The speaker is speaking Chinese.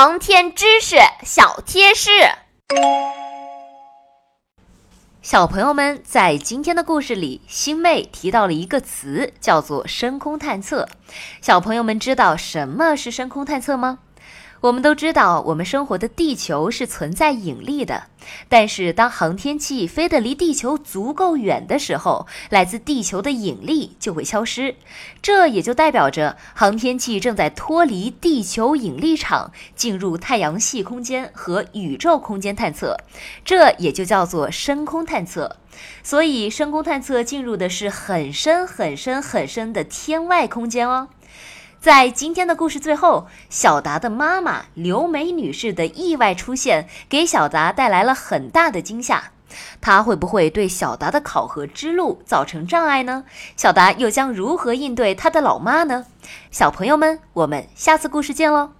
航天知识小贴士。小朋友们，在今天的故事里，星妹提到了一个词，叫做深空探测。小朋友们知道什么是深空探测吗？我们都知道，我们生活的地球是存在引力的。但是，当航天器飞得离地球足够远的时候，来自地球的引力就会消失。这也就代表着航天器正在脱离地球引力场，进入太阳系空间和宇宙空间探测。这也就叫做深空探测。所以，深空探测进入的是很深、很深、很深的天外空间哦。在今天的故事最后，小达的妈妈刘梅女士的意外出现，给小达带来了很大的惊吓。她会不会对小达的考核之路造成障碍呢？小达又将如何应对他的老妈呢？小朋友们，我们下次故事见喽！